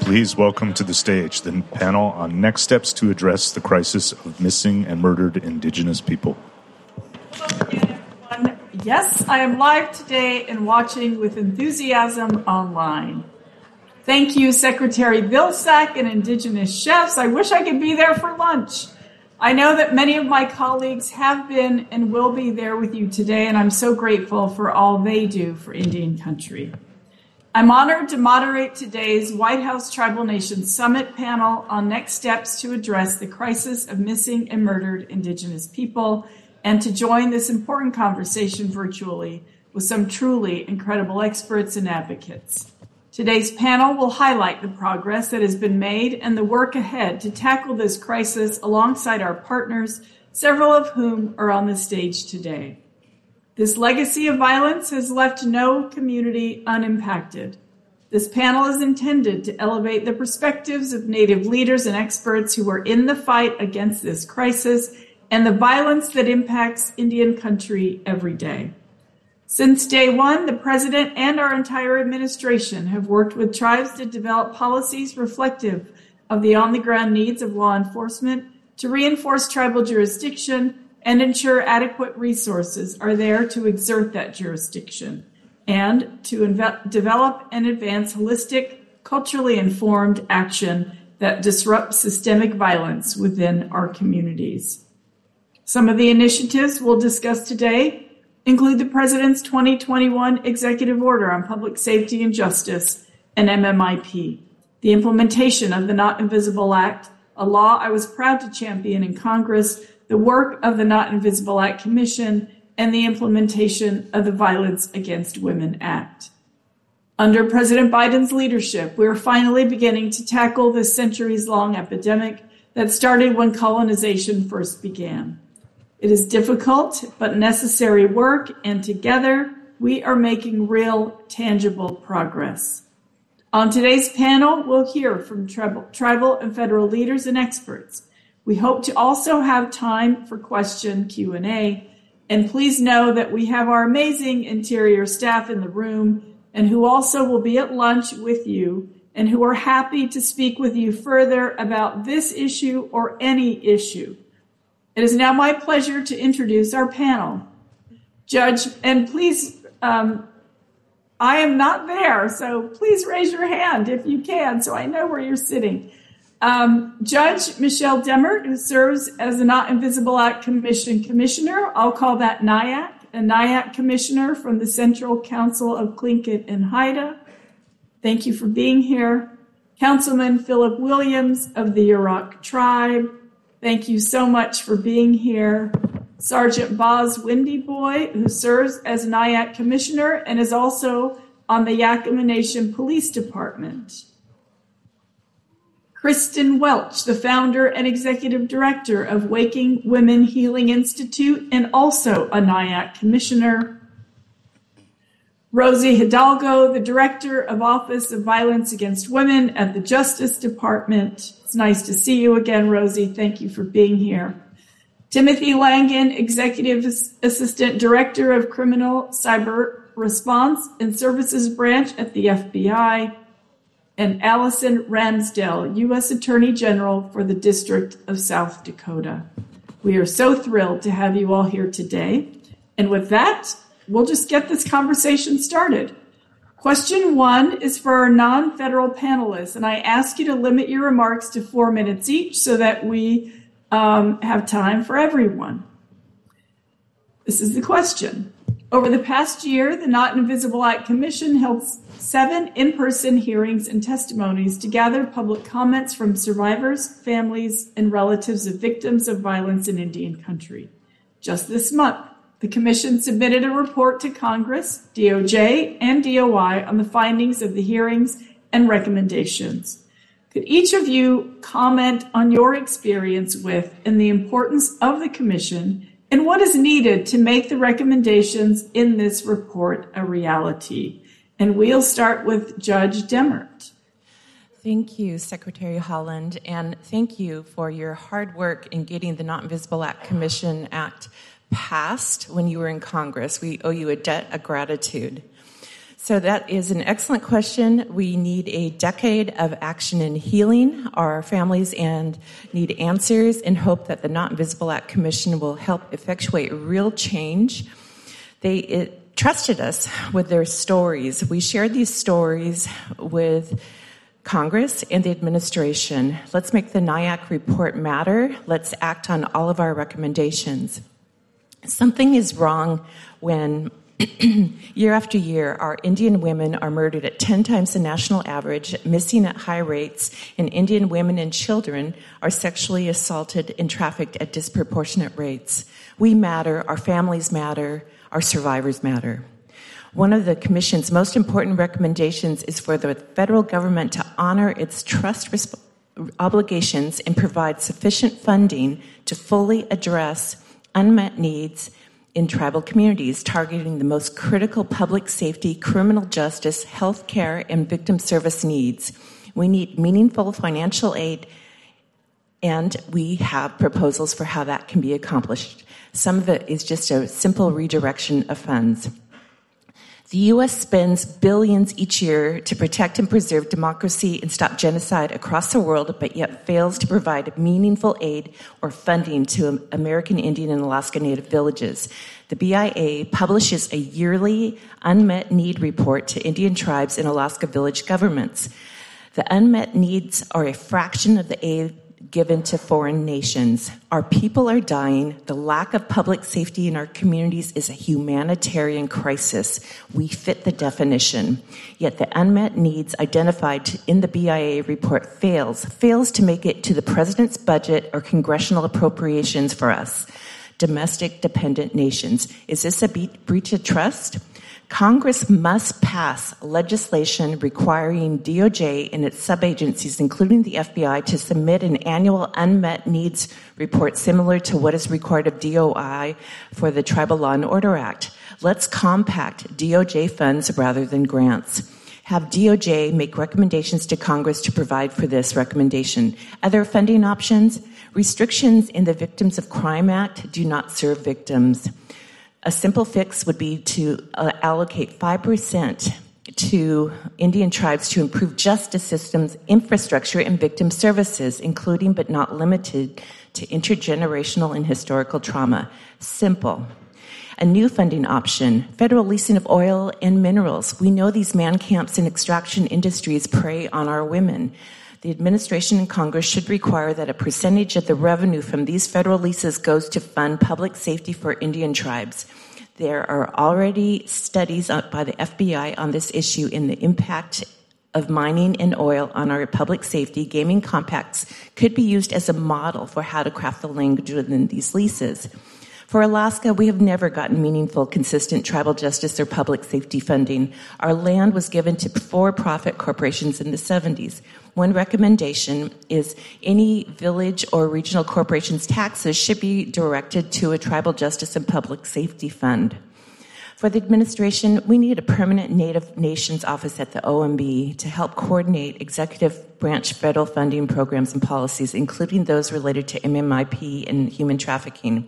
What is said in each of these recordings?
Please welcome to the stage the panel on next steps to address the crisis of missing and murdered Indigenous people. Yes, I am live today and watching with enthusiasm online. Thank you, Secretary Vilsack and Indigenous chefs. I wish I could be there for lunch. I know that many of my colleagues have been and will be there with you today, and I'm so grateful for all they do for Indian country. I'm honored to moderate today's White House Tribal Nations Summit panel on next steps to address the crisis of missing and murdered Indigenous people and to join this important conversation virtually with some truly incredible experts and advocates. Today's panel will highlight the progress that has been made and the work ahead to tackle this crisis alongside our partners, several of whom are on the stage today. This legacy of violence has left no community unimpacted. This panel is intended to elevate the perspectives of Native leaders and experts who are in the fight against this crisis and the violence that impacts Indian country every day. Since day one, the President and our entire administration have worked with tribes to develop policies reflective of the on the ground needs of law enforcement, to reinforce tribal jurisdiction, and ensure adequate resources are there to exert that jurisdiction and to inve- develop and advance holistic, culturally informed action that disrupts systemic violence within our communities. Some of the initiatives we'll discuss today include the President's 2021 Executive Order on Public Safety and Justice and MMIP, the implementation of the Not Invisible Act, a law I was proud to champion in Congress the work of the Not Invisible Act Commission, and the implementation of the Violence Against Women Act. Under President Biden's leadership, we are finally beginning to tackle this centuries long epidemic that started when colonization first began. It is difficult but necessary work, and together we are making real, tangible progress. On today's panel, we'll hear from tribal and federal leaders and experts we hope to also have time for question Q&A. And please know that we have our amazing interior staff in the room and who also will be at lunch with you and who are happy to speak with you further about this issue or any issue. It is now my pleasure to introduce our panel. Judge, and please, um, I am not there, so please raise your hand if you can so I know where you're sitting. Um, Judge Michelle Demmert, who serves as the Not Invisible Act Commission Commissioner, I'll call that NIAC, a NIAC Commissioner from the Central Council of Tlingit and Haida. Thank you for being here. Councilman Philip Williams of the Yurok Tribe. Thank you so much for being here. Sergeant Boz Windy Boy, who serves as NIAC Commissioner and is also on the Yakama Nation Police Department. Kristen Welch, the founder and executive director of Waking Women Healing Institute and also a NIAC commissioner. Rosie Hidalgo, the director of Office of Violence Against Women at the Justice Department. It's nice to see you again, Rosie. Thank you for being here. Timothy Langan, Executive Assistant Director of Criminal Cyber Response and Services Branch at the FBI and Alison Ramsdell, U.S. Attorney General for the District of South Dakota. We are so thrilled to have you all here today. And with that, we'll just get this conversation started. Question one is for our non federal panelists, and I ask you to limit your remarks to four minutes each so that we um, have time for everyone. This is the question. Over the past year, the Not Invisible Act Commission held seven in person hearings and testimonies to gather public comments from survivors, families, and relatives of victims of violence in Indian country. Just this month, the Commission submitted a report to Congress, DOJ, and DOI on the findings of the hearings and recommendations. Could each of you comment on your experience with and the importance of the Commission and what is needed to make the recommendations in this report a reality? And we'll start with Judge Demmert. Thank you, Secretary Haaland, and thank you for your hard work in getting the Not Invisible Act Commission Act passed when you were in Congress. We owe you a debt of gratitude. So that is an excellent question. We need a decade of action and healing. Our families and need answers and hope that the Not Invisible Act Commission will help effectuate real change. They trusted us with their stories. We shared these stories with Congress and the administration. Let's make the NIAC report matter. Let's act on all of our recommendations. Something is wrong when year after year, our Indian women are murdered at 10 times the national average, missing at high rates, and Indian women and children are sexually assaulted and trafficked at disproportionate rates. We matter, our families matter, our survivors matter. One of the Commission's most important recommendations is for the federal government to honor its trust resp- obligations and provide sufficient funding to fully address unmet needs in tribal communities, targeting the most critical public safety, criminal justice, health care, and victim service needs. We need meaningful financial aid, and we have proposals for how that can be accomplished. Some of it is just a simple redirection of funds. The U.S. spends billions each year to protect and preserve democracy and stop genocide across the world, but yet fails to provide meaningful aid or funding to American Indian and Alaska Native villages. The BIA publishes a yearly unmet need report to Indian tribes and Alaska village governments. The unmet needs are a fraction of the aid given to foreign nations. Our people are dying. The lack of public safety in our communities is a humanitarian crisis. We fit the definition. Yet the unmet needs identified in the BIA report fails, fails to make it to the president's budget or congressional appropriations for us, domestic dependent nations. Is this a breach of trust? Congress must pass legislation requiring DOJ and its subagencies, including the FBI, to submit an annual unmet needs report similar to what is required of DOI for the Tribal Law and Order Act. Let's compact DOJ funds rather than grants. Have DOJ make recommendations to Congress to provide for this recommendation. Other funding options? Restrictions in the Victims of Crime Act do not serve victims. A simple fix would be to uh, allocate 5% to Indian tribes to improve justice systems, infrastructure, and victim services, including but not limited to intergenerational and historical trauma. Simple. A new funding option, federal leasing of oil and minerals. We know these man camps and extraction industries prey on our women. The administration and Congress should require that a percentage of the revenue from these federal leases goes to fund public safety for Indian tribes. There are already studies by the FBI on this issue in the impact of mining and oil on our public safety. Gaming compacts could be used as a model for how to craft the language within these leases. For Alaska, we have never gotten meaningful, consistent tribal justice or public safety funding. Our land was given to for profit corporations in the 70s. One recommendation is any village or regional corporation's taxes should be directed to a tribal justice and public safety fund. For the administration, we need a permanent Native Nations office at the OMB to help coordinate executive branch federal funding programs and policies, including those related to MMIP and human trafficking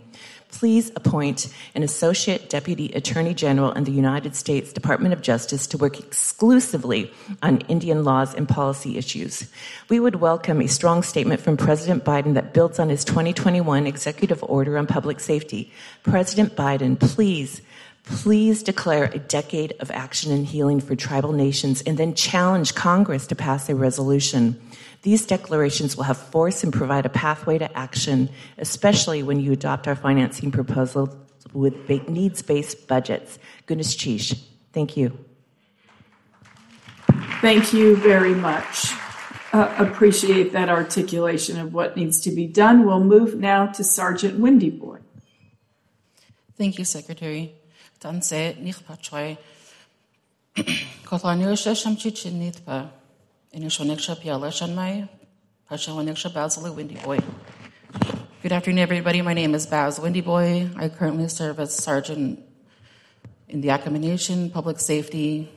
please appoint an Associate Deputy Attorney General in the United States Department of Justice to work exclusively on Indian laws and policy issues. We would welcome a strong statement from President Biden that builds on his 2021 executive order on public safety. President Biden, please Please declare a decade of action and healing for tribal nations and then challenge Congress to pass a resolution. These declarations will have force and provide a pathway to action, especially when you adopt our financing proposal with needs based budgets. Gunalchéesh. Thank you. Thank you very much. Uh, appreciate that articulation of what needs to be done. We'll move now to Sergeant Windy Boy. Thank you, Secretary. Tanse, Good afternoon, everybody. My name is Baz Windy Boy. I currently serve as sergeant in the Yakama Nation, public safety,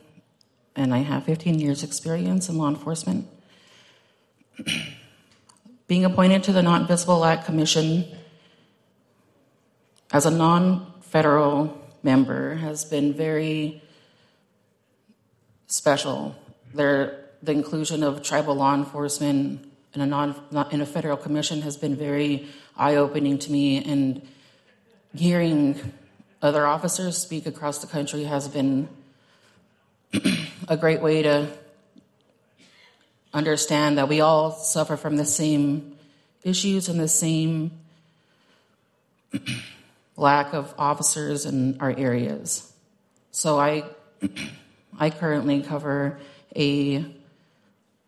and I have 15 years' experience in law enforcement. Being appointed to the Not Invisible Act Commission as a non federal member has been very special. There, the inclusion of tribal law enforcement in a non in a federal commission has been very eye opening to me, and hearing other officers speak across the country has been a great way to understand that we all suffer from the same issues and the same lack of officers in our areas. So I, I currently cover a,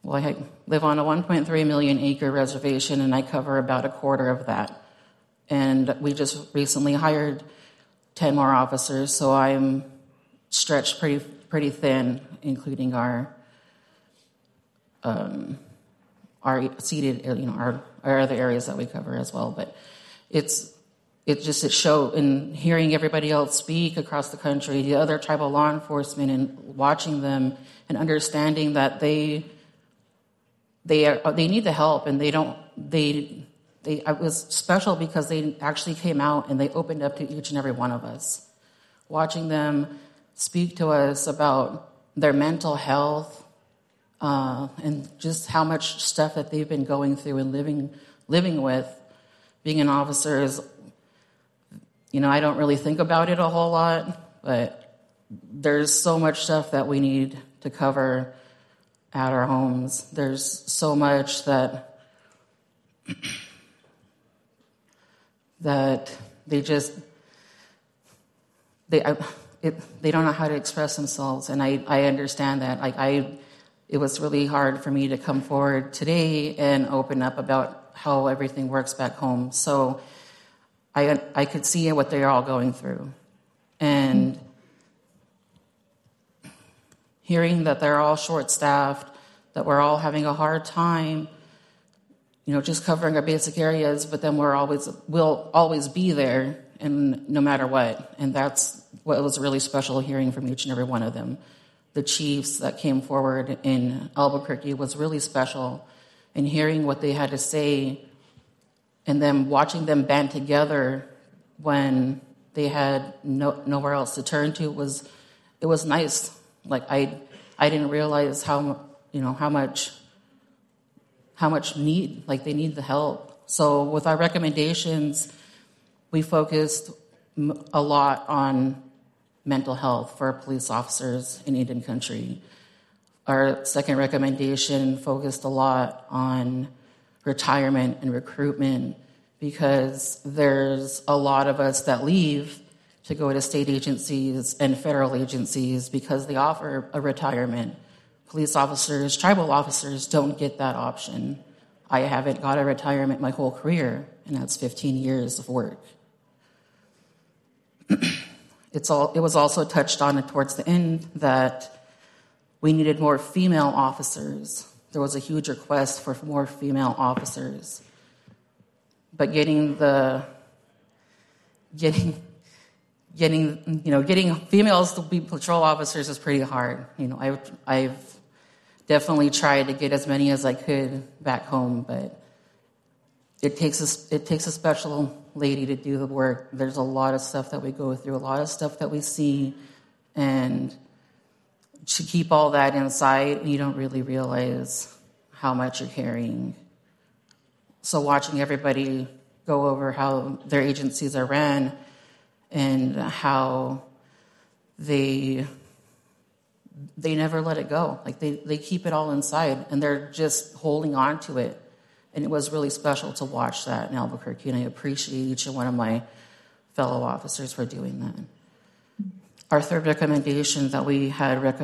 well, I live on a 1.3 million acre reservation and I cover about a quarter of that. And we just recently hired 10 more officers, so I'm stretched pretty, pretty thin, including our, um, our seated, you know, our, our other areas that we cover as well. But it's, it just it showed in hearing everybody else speak across the country, the other tribal law enforcement, and watching them and understanding that they they are, they need the help and they don't they they it was special because they actually came out and they opened up to each and every one of us, watching them speak to us about their mental health uh, and just how much stuff that they've been going through and living living with. Being an officer is you know, I don't really think about it a whole lot, but there's so much stuff that we need to cover at our homes. There's so much that that they just they I, it, they don't know how to express themselves, and I I understand that. Like I, it was really hard for me to come forward today and open up about how everything works back home. So I, I could see what they're all going through. And hearing that they're all short staffed, that we're all having a hard time, you know, just covering our basic areas, but then we're always, we'll always be there and no matter what. And that's what was really special hearing from each and every one of them. The chiefs that came forward in Albuquerque was really special and hearing what they had to say and then watching them band together when they had no, nowhere else to turn to was it was nice. Like I I didn't realize how you know how much how much need like they need the help. So with our recommendations, we focused a lot on mental health for police officers in Indian country. Our second recommendation focused a lot on retirement and recruitment because there's a lot of us that leave to go to state agencies and federal agencies because they offer a retirement. Police officers, tribal officers don't get that option. I haven't got a retirement my whole career, and that's 15 years of work. it's all, it was also touched on towards the end that we needed more female officers there was a huge request for more female officers. But getting the getting getting you know getting females to be patrol officers is pretty hard. You know, I've I've definitely tried to get as many as I could back home, but it takes a, it takes a special lady to do the work. There's a lot of stuff that we go through, a lot of stuff that we see, and to keep all that inside, you don't really realize how much you're carrying. So, watching everybody go over how their agencies are ran and how they they never let it go. Like they, they keep it all inside and they're just holding on to it. And it was really special to watch that in Albuquerque. And I appreciate each and one of my fellow officers for doing that. Our third recommendation that we had rec-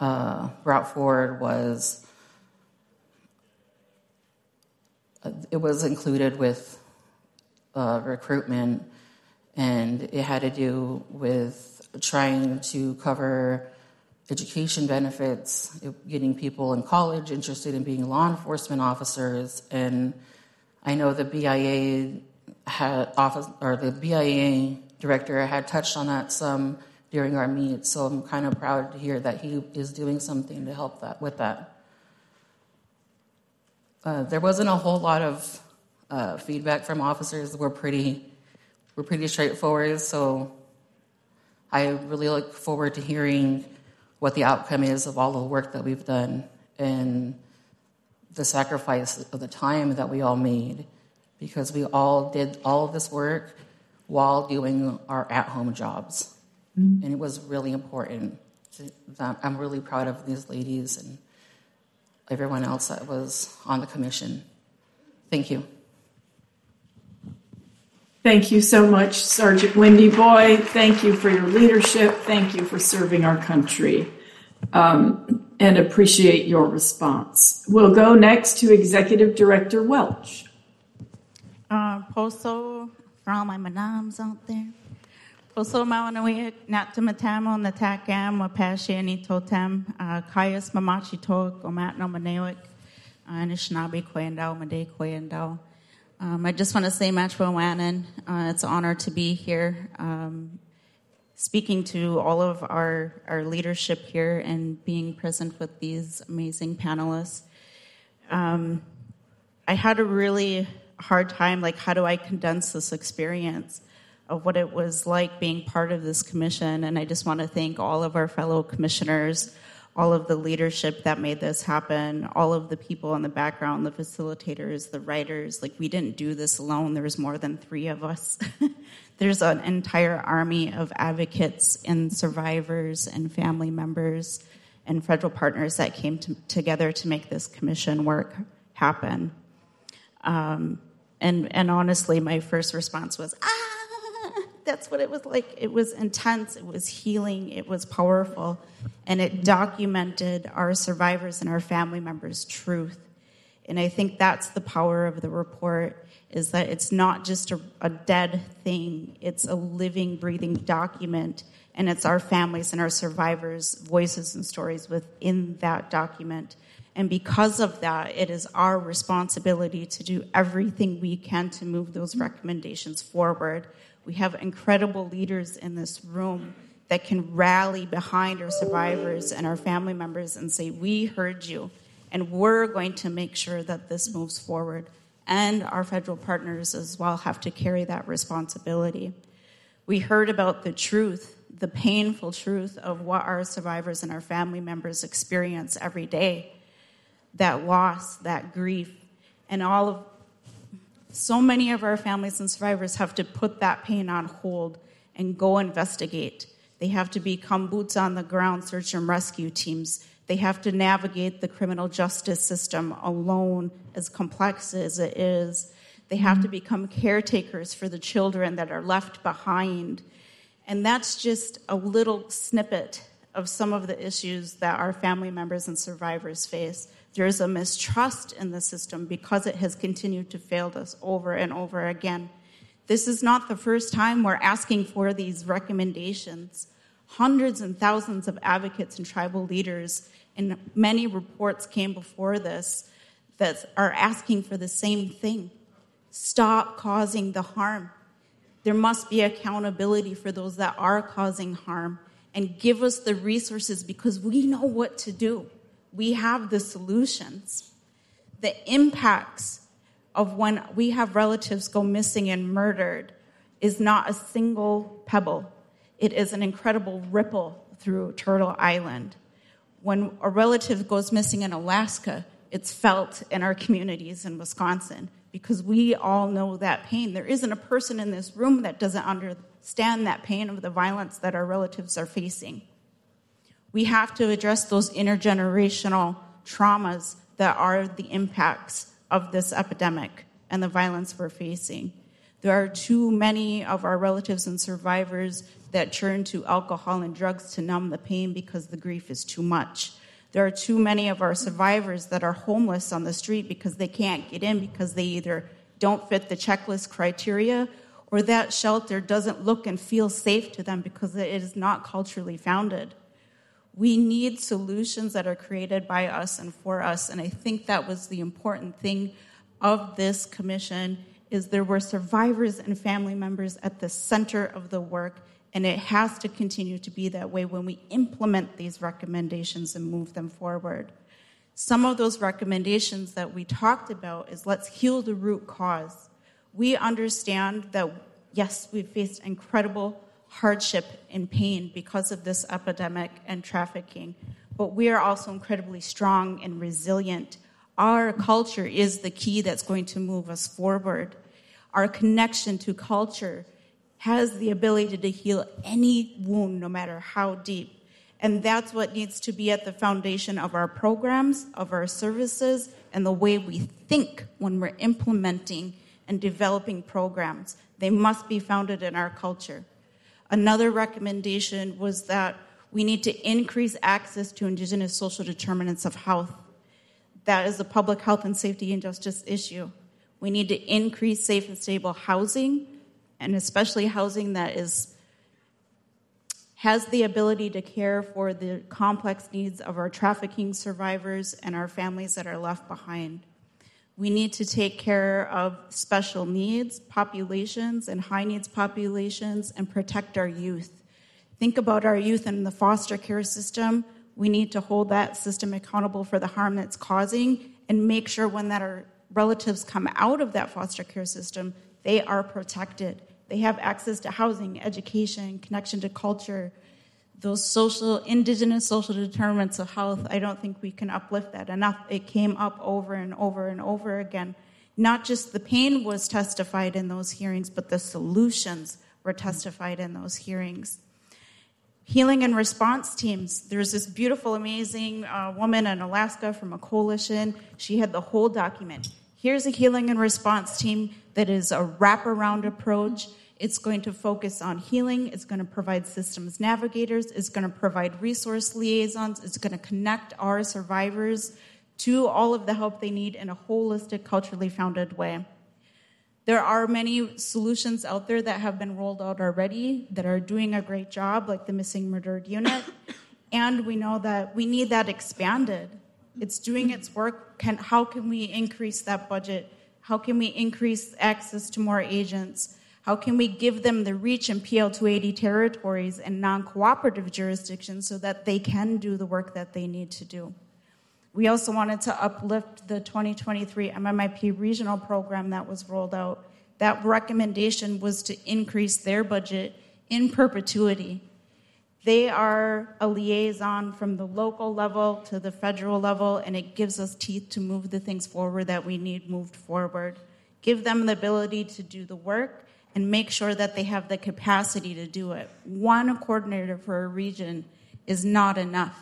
uh, brought forward was uh, it was included with uh, recruitment, and it had to do with trying to cover education benefits, getting people in college interested in being law enforcement officers, and I know the BIA had office or the BIA director had touched on that some during our meet. So I'm kind of proud to hear that he is doing something to help that with that. Uh, there wasn't a whole lot of uh, feedback from officers. We're pretty, we're pretty straightforward. So I really look forward to hearing what the outcome is of all the work that we've done and the sacrifice of the time that we all made because we all did all of this work while doing our at home jobs. Mm-hmm. And it was really important. To, I'm really proud of these ladies and everyone else that was on the commission. Thank you. Thank you so much, Sergeant Windy Boy. Thank you for your leadership. Thank you for serving our country. Um, and appreciate your response. We'll go next to Executive Director Welch. Uh, Poso, for all my madams out there. Poso mawanawik, natamatam the takam, wapashe ni totem, uh, kayas mamachi tok, omat no manewik, uh, Anishinaabe kwendao, made kwendao. Um, I just want to say, Matchwell Wannon, uh, it's an honor to be here, um, speaking to all of our, our leadership here and being present with these amazing panelists. Um, I had a really hard time, like, how do I condense this experience of what it was like being part of this commission? And I just want to thank all of our fellow commissioners all of the leadership that made this happen, all of the people in the background, the facilitators, the writers. Like, we didn't do this alone. There was more than three of us. There's an entire army of advocates and survivors and family members and federal partners that came to, together to make this commission work happen. Um, and, and honestly, my first response was, ah! That's what it was like. It was intense, it was healing, it was powerful, and it documented our survivors and our family members' truth. And I think that's the power of the report is that it's not just a, a dead thing, it's a living, breathing document, and it's our families and our survivors' voices and stories within that document. And because of that, it is our responsibility to do everything we can to move those recommendations forward we have incredible leaders in this room that can rally behind our survivors and our family members and say, We heard you, and we're going to make sure that this moves forward. And our federal partners as well have to carry that responsibility. We heard about the truth, the painful truth of what our survivors and our family members experience every day that loss, that grief, and all of so many of our families and survivors have to put that pain on hold and go investigate. They have to become boots on the ground search and rescue teams. They have to navigate the criminal justice system alone, as complex as it is. They have to become caretakers for the children that are left behind. And that's just a little snippet of some of the issues that our family members and survivors face. There's a mistrust in the system because it has continued to fail us over and over again. This is not the first time we're asking for these recommendations. Hundreds and thousands of advocates and tribal leaders, and many reports came before this that are asking for the same thing stop causing the harm. There must be accountability for those that are causing harm and give us the resources because we know what to do we have the solutions. The impacts of when we have relatives go missing and murdered is not a single pebble, it is an incredible ripple through Turtle Island. When a relative goes missing in Alaska, it's felt in our communities in Wisconsin because we all know that pain. There isn't a person in this room that doesn't understand that pain of the violence that our relatives are facing we have to address those intergenerational traumas that are the impacts of this epidemic and the violence we're facing. There are too many of our relatives and survivors that turn to alcohol and drugs to numb the pain because the grief is too much. There are too many of our survivors that are homeless on the street because they can't get in because they either don't fit the checklist criteria or that shelter doesn't look and feel safe to them because it is not culturally founded. We need solutions that are created by us and for us. And I think that was the important thing of this commission is there were survivors and family members at the center of the work and it has to continue to be that way when we implement these recommendations and move them forward. Some of those recommendations that we talked about is let's heal the root cause. We understand that, yes, we've faced incredible hardship and pain because of this epidemic and trafficking. But we are also incredibly strong and resilient. Our culture is the key that's going to move us forward. Our connection to culture has the ability to heal any wound, no matter how deep. And that's what needs to be at the foundation of our programs, of our services, and the way we think when we're implementing and developing programs. They must be founded in our culture. Another recommendation was that we need to increase access to Indigenous social determinants of health. That is a public health and safety and justice issue. We need to increase safe and stable housing, and especially housing that is has the ability to care for the complex needs of our trafficking survivors and our families that are left behind. We need to take care of special needs populations and high needs populations and protect our youth. Think about our youth in the foster care system. We need to hold that system accountable for the harm that's causing and make sure when that our relatives come out of that foster care system, they are protected they have access to housing, education, connection to culture, those social, indigenous social determinants of health. I don't think we can uplift that enough. It came up over and over and over again. Not just the pain was testified in those hearings, but the solutions were testified in those hearings. Healing and response teams. There's this beautiful, amazing uh, woman in Alaska from a coalition. She had the whole document. Here's a healing and response team that is a wraparound approach. It's going to focus on healing. It's going to provide systems navigators. It's going to provide resource liaisons. It's going to connect our survivors to all of the help they need in a holistic, culturally founded way. There are many solutions out there that have been rolled out already that are doing a great job, like the Missing Murdered Unit. and we know that we need that expanded. It's doing its work. Can, how can we increase that budget? How can we increase access to more agents? How can we give them the reach in PL 280 territories and non cooperative jurisdictions so that they can do the work that they need to do? We also wanted to uplift the 2023 MMIP regional program that was rolled out. That recommendation was to increase their budget in perpetuity they are a liaison from the local level to the federal level, and it gives us teeth to move the things forward that we need moved forward. Give them the ability to do the work and make sure that they have the capacity to do it. One coordinator for a region is not enough.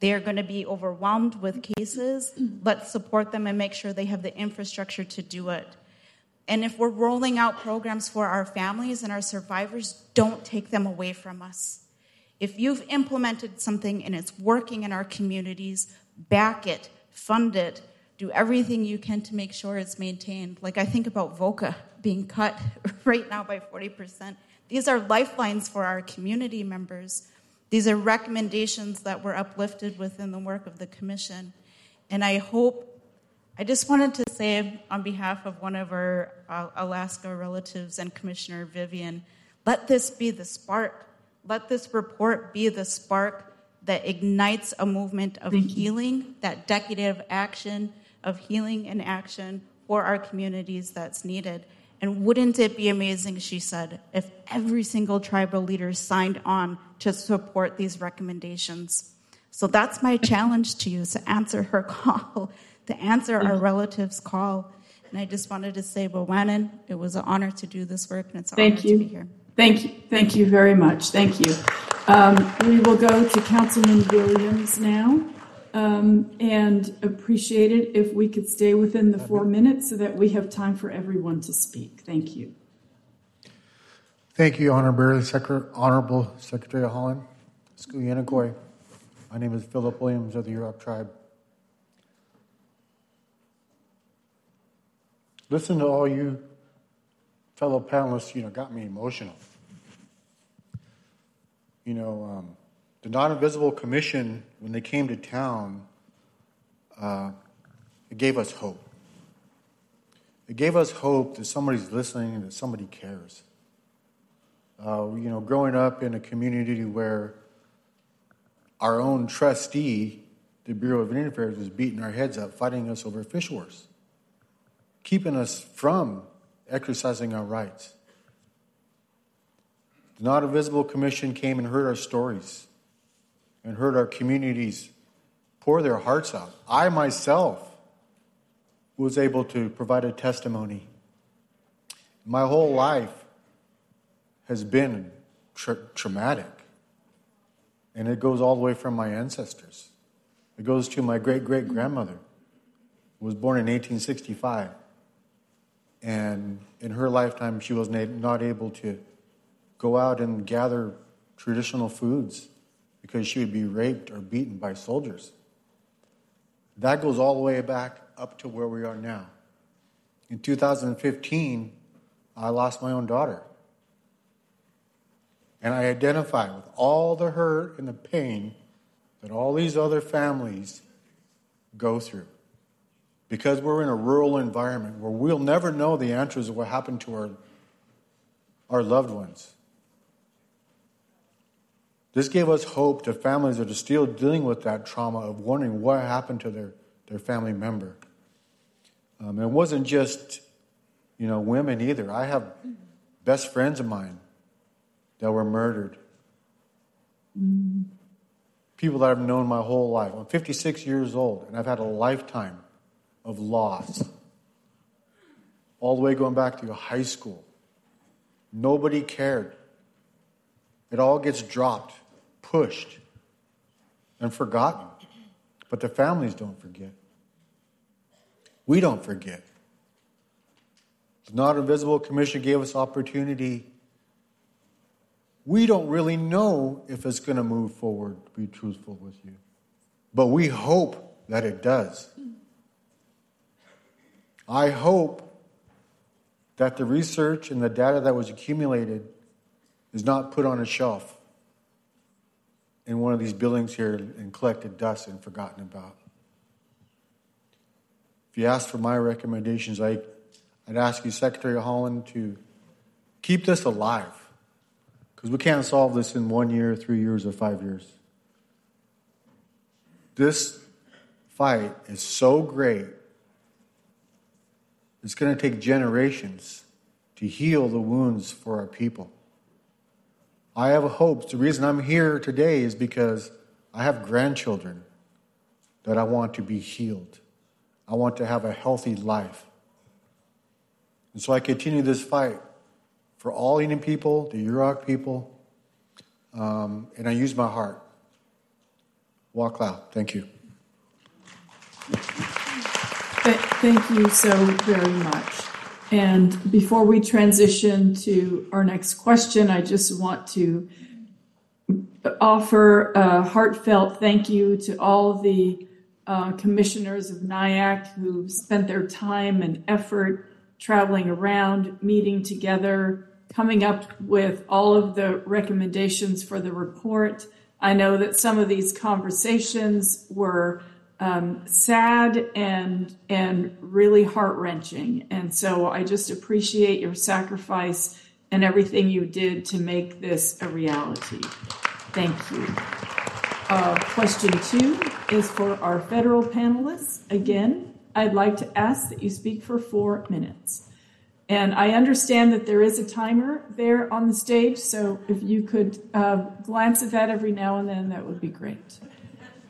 They are going to be overwhelmed with cases. Let's support them and make sure they have the infrastructure to do it. And if we're rolling out programs for our families and our survivors, don't take them away from us. If you've implemented something and it's working in our communities, back it, fund it, do everything you can to make sure it's maintained. Like I think about VOCA being cut right now by 40%. These are lifelines for our community members. These are recommendations that were uplifted within the work of the commission. And I hope, I just wanted to say on behalf of one of our uh, Alaska relatives and Commissioner Vivian, let this be the spark let this report be the spark that ignites a movement of healing, that decade of action, of healing and action for our communities that's needed. And wouldn't it be amazing, she said, if every single tribal leader signed on to support these recommendations? So that's my challenge to you to answer her call, to answer our relatives' call. And I just wanted to say, Wawanan, it was an honor to do this work, and it's an Thank honor you. to be here. Thank you. Thank you very much. Thank you. Um, we will go to Councilman Williams now. Um, and appreciate it if we could stay within the four minutes so that we have time for everyone to speak. Thank you. Thank you, Honorable, Secretary, Honorable Secretary Haaland. Skuyanagoi. My name is Philip Williams of the Yurok tribe. Listen to all you fellow panelists, you know, got me emotional. You know, um, the Non Invisible Commission, when they came to town, uh, it gave us hope. It gave us hope that somebody's listening and that somebody cares. Uh, you know, growing up in a community where our own trustee, the Bureau of Indian Affairs, was beating our heads up, fighting us over fish wars, keeping us from exercising our rights. The Not Invisible Commission came and heard our stories and heard our communities pour their hearts out. I myself was able to provide a testimony. My whole life has been tra- traumatic, and it goes all the way from my ancestors. It goes to my great great grandmother, who was born in 1865. And in her lifetime, she was not able to go out and gather traditional foods because she would be raped or beaten by soldiers. That goes all the way back up to where we are now. In 2015, I lost my own daughter. And I identify with all the hurt and the pain that all these other families go through. Because we're in a rural environment where we'll never know the answers of what happened to our, our loved ones. This gave us hope to families that are still dealing with that trauma of wondering what happened to their, their family member. Um, it wasn't just, you know, women either. I have best friends of mine that were murdered. People that I've known my whole life. I'm 56 years old, and I've had a lifetime of loss. All the way going back to high school. Nobody cared. It all gets dropped pushed and forgotten. But the families don't forget. We don't forget. The Not Invisible Commission gave us opportunity. We don't really know if it's going to move forward, to be truthful with you. But we hope that it does. I hope that the research and the data that was accumulated is not put on a shelf in one of these buildings here and collected dust and forgotten about. If you ask for my recommendations, I, I'd ask you, Secretary Haaland, to keep this alive. Because we can't solve this in one year, three years, or five years. This fight is so great, it's going to take generations to heal the wounds for our people. I have hopes. The reason I'm here today is because I have grandchildren that I want to be healed. I want to have a healthy life. And so I continue this fight for all Indian people, the Yurok people, um, and I use my heart. Walk loud. Thank you. Thank you so very much. And before we transition to our next question, I just want to offer a heartfelt thank you to all the uh, commissioners of NIAC who spent their time and effort traveling around, meeting together, coming up with all of the recommendations for the report. I know that some of these conversations were um, sad and and really heart wrenching. And so I just appreciate your sacrifice and everything you did to make this a reality. Thank you. Uh, question two is for our federal panelists. Again, I'd like to ask that you speak for four minutes. And I understand that there is a timer there on the stage, so if you could uh, glance at that every now and then, that would be great.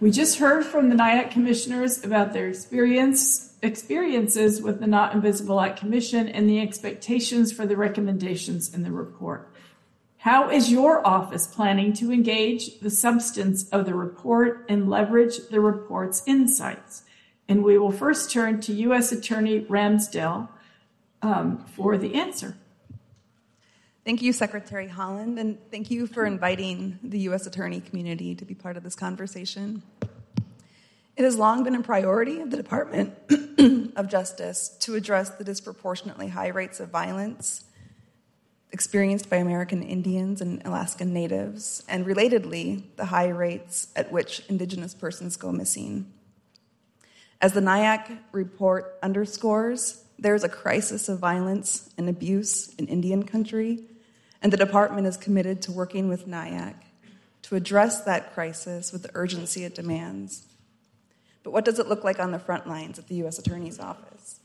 We just heard from the NIAC commissioners about their experience experiences with the Not Invisible Act Commission and the expectations for the recommendations in the report. How is your office planning to engage the substance of the report and leverage the report's insights? And we will first turn to U.S. Attorney Ramsdell um, for the answer. Thank you, Secretary Haaland, and thank you for inviting the U.S. Attorney community to be part of this conversation. It has long been a priority of the Department of Justice to address the disproportionately high rates of violence experienced by American Indians and Alaskan Natives, and relatedly, the high rates at which Indigenous persons go missing. As the NIAC report underscores, there is a crisis of violence and abuse in Indian country and the department is committed to working with NIAC to address that crisis with the urgency it demands. But what does it look like on the front lines at the U.S. Attorney's Office?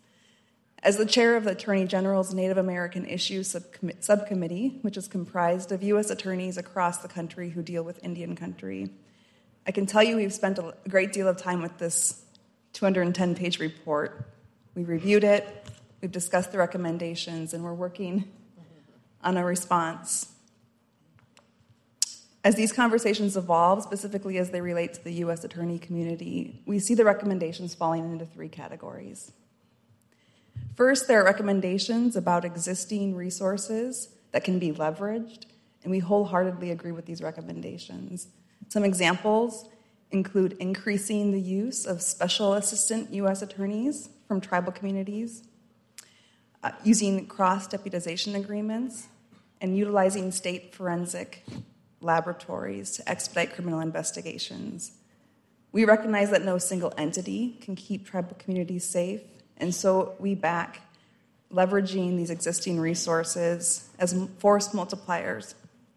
As the chair of the Attorney General's Native American Issues Subcommittee, which is comprised of U.S. attorneys across the country who deal with Indian country, I can tell you we've spent a great deal of time with this 210 page report. We reviewed it, we've discussed the recommendations, and we're working on a response. As these conversations evolve, specifically as they relate to the U.S. attorney community, we see the recommendations falling into three categories. First, there are recommendations about existing resources that can be leveraged, and we wholeheartedly agree with these recommendations. Some examples include increasing the use of special assistant U.S. attorneys from tribal communities, uh, using cross deputization agreements, and utilizing state forensic laboratories to expedite criminal investigations. We recognize that no single entity can keep tribal communities safe, and so we back leveraging these existing resources as force multipliers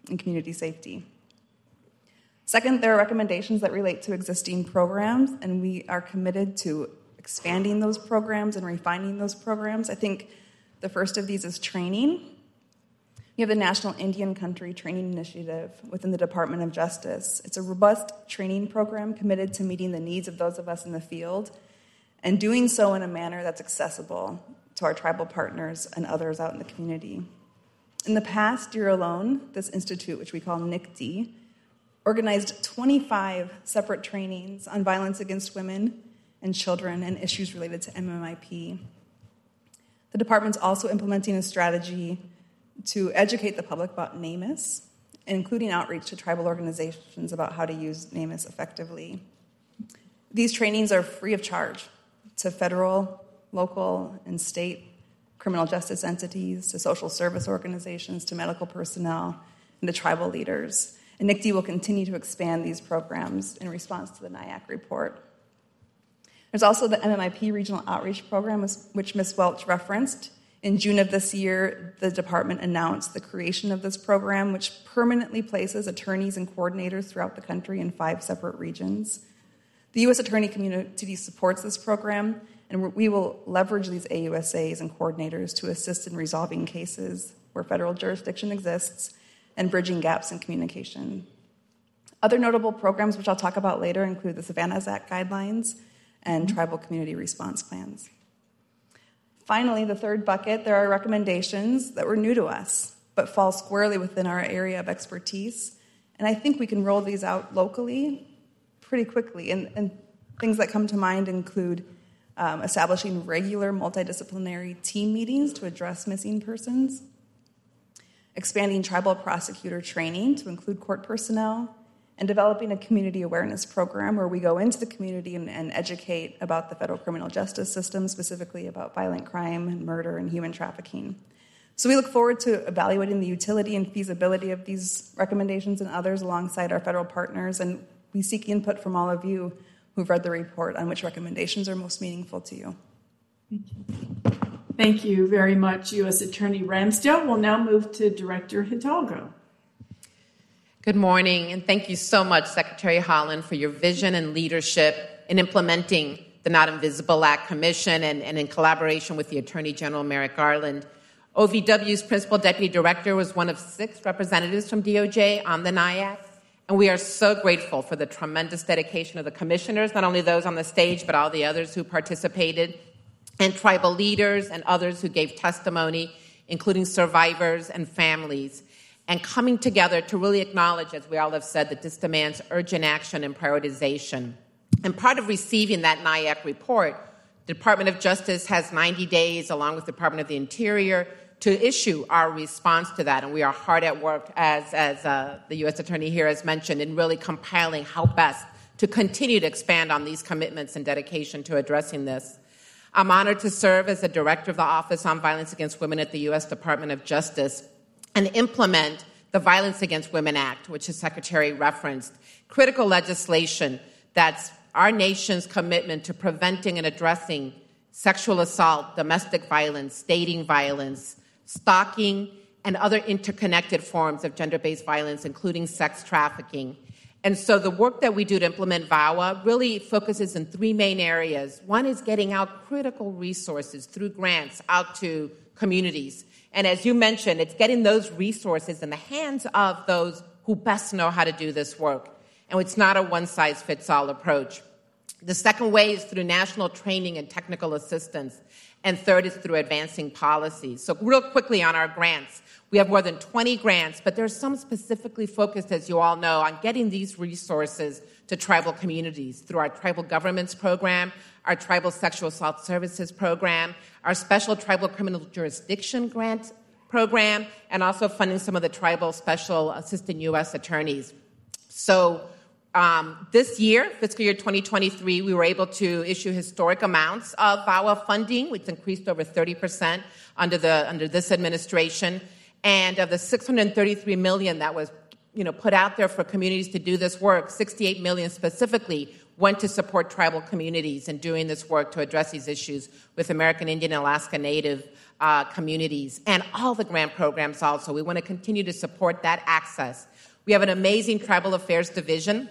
in community safety. Second, there are recommendations that relate to existing programs, and we are committed to expanding those programs and refining those programs. I think the first of these is training. We have the National Indian Country Training Initiative within the Department of Justice. It's a robust training program committed to meeting the needs of those of us in the field and doing so in a manner that's accessible to our tribal partners and others out in the community. In the past year alone, this institute, which we call NICTI, organized 25 separate trainings on violence against women and children and issues related to MMIP. The department's also implementing a strategy to educate the public about NamUs, including outreach to tribal organizations about how to use NamUs effectively. These trainings are free of charge to federal, local, and state criminal justice entities, to social service organizations, to medical personnel, and to tribal leaders. And NICTI will continue to expand these programs in response to the NIAC report. There's also the MMIP Regional Outreach Program, which Ms. Welch referenced. In June of this year, the department announced the creation of this program, which permanently places attorneys and coordinators throughout the country in five separate regions. The U.S. Attorney community supports this program, and we will leverage these AUSAs and coordinators to assist in resolving cases where federal jurisdiction exists and bridging gaps in communication. Other notable programs, which I'll talk about later, include the Savannah's Act guidelines and tribal community response plans. Finally, the third bucket, there are recommendations that were new to us, but fall squarely within our area of expertise. And I think we can roll these out locally pretty quickly. And, and things that come to mind include um, establishing regular multidisciplinary team meetings to address missing persons, expanding tribal prosecutor training to include court personnel, and developing a community awareness program where we go into the community and, and, educate about the federal criminal justice system, specifically about violent crime and murder and human trafficking. So we look forward to evaluating the utility and feasibility of these recommendations and others alongside our federal partners, and we seek input from all of you who've read the report on which recommendations are most meaningful to you. Thank you. Thank you very much, U.S. Attorney Ramsdell. We'll now move to Director Hidalgo. Good morning, and thank you so much, Secretary Haaland, for your vision and leadership in implementing the Not Invisible Act Commission and, and in collaboration with the Attorney General Merrick Garland. OVW's Principal Deputy Director was one of six representatives from DOJ on the NIAC, and we are so grateful for the tremendous dedication of the commissioners, not only those on the stage, but all the others who participated, and tribal leaders and others who gave testimony, including survivors and families, and coming together to really acknowledge, as we all have said, that this demands urgent action and prioritization. And part of receiving that NIAC report, the Department of Justice has 90 days, along with the Department of the Interior, to issue our response to that. And we are hard at work, as, as uh, the U.S. Attorney here has mentioned, in really compiling how best to continue to expand on these commitments and dedication to addressing this. I'm honored to serve as the Director of the Office on Violence Against Women at the U.S. Department of Justice and implement the Violence Against Women Act, which the Secretary referenced. Critical legislation that's our nation's commitment to preventing and addressing sexual assault, domestic violence, dating violence, stalking, and other interconnected forms of gender based violence, including sex trafficking. And so the work that we do to implement VAWA really focuses in three main areas. One is getting out critical resources through grants out to communities. And as you mentioned, it's getting those resources in the hands of those who best know how to do this work. And it's not a one size fits all approach. The second way is through national training and technical assistance. And third is through advancing policies. So, real quickly on our grants, we have more than 20 grants, but there's some specifically focused, as you all know, on getting these resources to tribal communities through our tribal governments program, our tribal sexual assault services program, our special tribal criminal jurisdiction grant program, and also funding some of the tribal special assistant U.S. attorneys. So, um, this year, fiscal year 2023, we were able to issue historic amounts of VAWA funding, which increased over 30% under, the, under this administration. And of the 633 million that was you know, put out there for communities to do this work, 68 million specifically went to support tribal communities in doing this work to address these issues with American Indian and Alaska Native uh, communities and all the grant programs also. We want to continue to support that access. We have an amazing tribal affairs division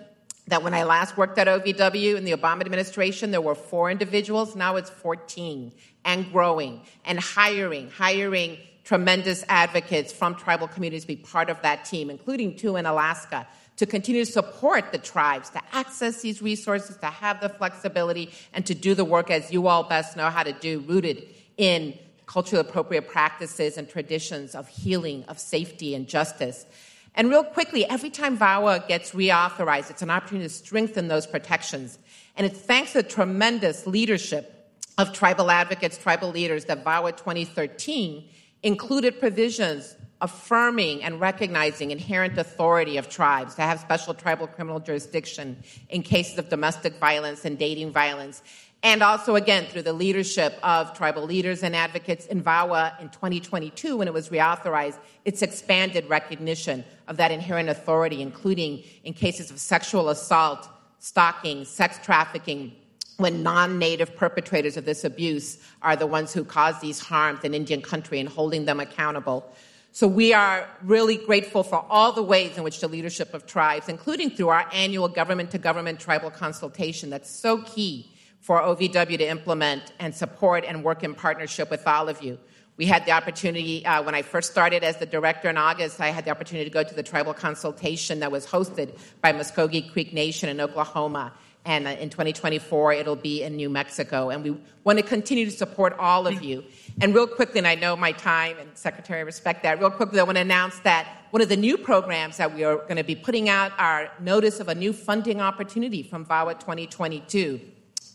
that when I last worked at OVW in the Obama administration, there were four individuals. Now it's 14 and growing and hiring, hiring tremendous advocates from tribal communities to be part of that team, including two in Alaska, to continue to support the tribes, to access these resources, to have the flexibility, and to do the work as you all best know how to do, rooted in culturally appropriate practices and traditions of healing, of safety, and justice. And real quickly, every time VAWA gets reauthorized, it's an opportunity to strengthen those protections. And it's thanks to the tremendous leadership of tribal advocates, tribal leaders, that VAWA 2013 included provisions affirming and recognizing inherent authority of tribes to have special tribal criminal jurisdiction in cases of domestic violence and dating violence, and also, again, through the leadership of tribal leaders and advocates in VAWA in 2022, when it was reauthorized, it's expanded recognition of that inherent authority, including in cases of sexual assault, stalking, sex trafficking, when non native perpetrators of this abuse are the ones who cause these harms in Indian country and holding them accountable. So we are really grateful for all the ways in which the leadership of tribes, including through our annual government to government tribal consultation, that's so key for OVW to implement and support and work in partnership with all of you. We had the opportunity, uh, when I first started as the director in August, I had the opportunity to go to the tribal consultation that was hosted by Muscogee Creek Nation in Oklahoma. And uh, in 2024, it'll be in New Mexico. And we want to continue to support all of you. And real quickly, and I know my time, and Secretary, respect that. Real quickly, I want to announce that one of the new programs that we are going to be putting out our notice of a new funding opportunity from VAWA 2022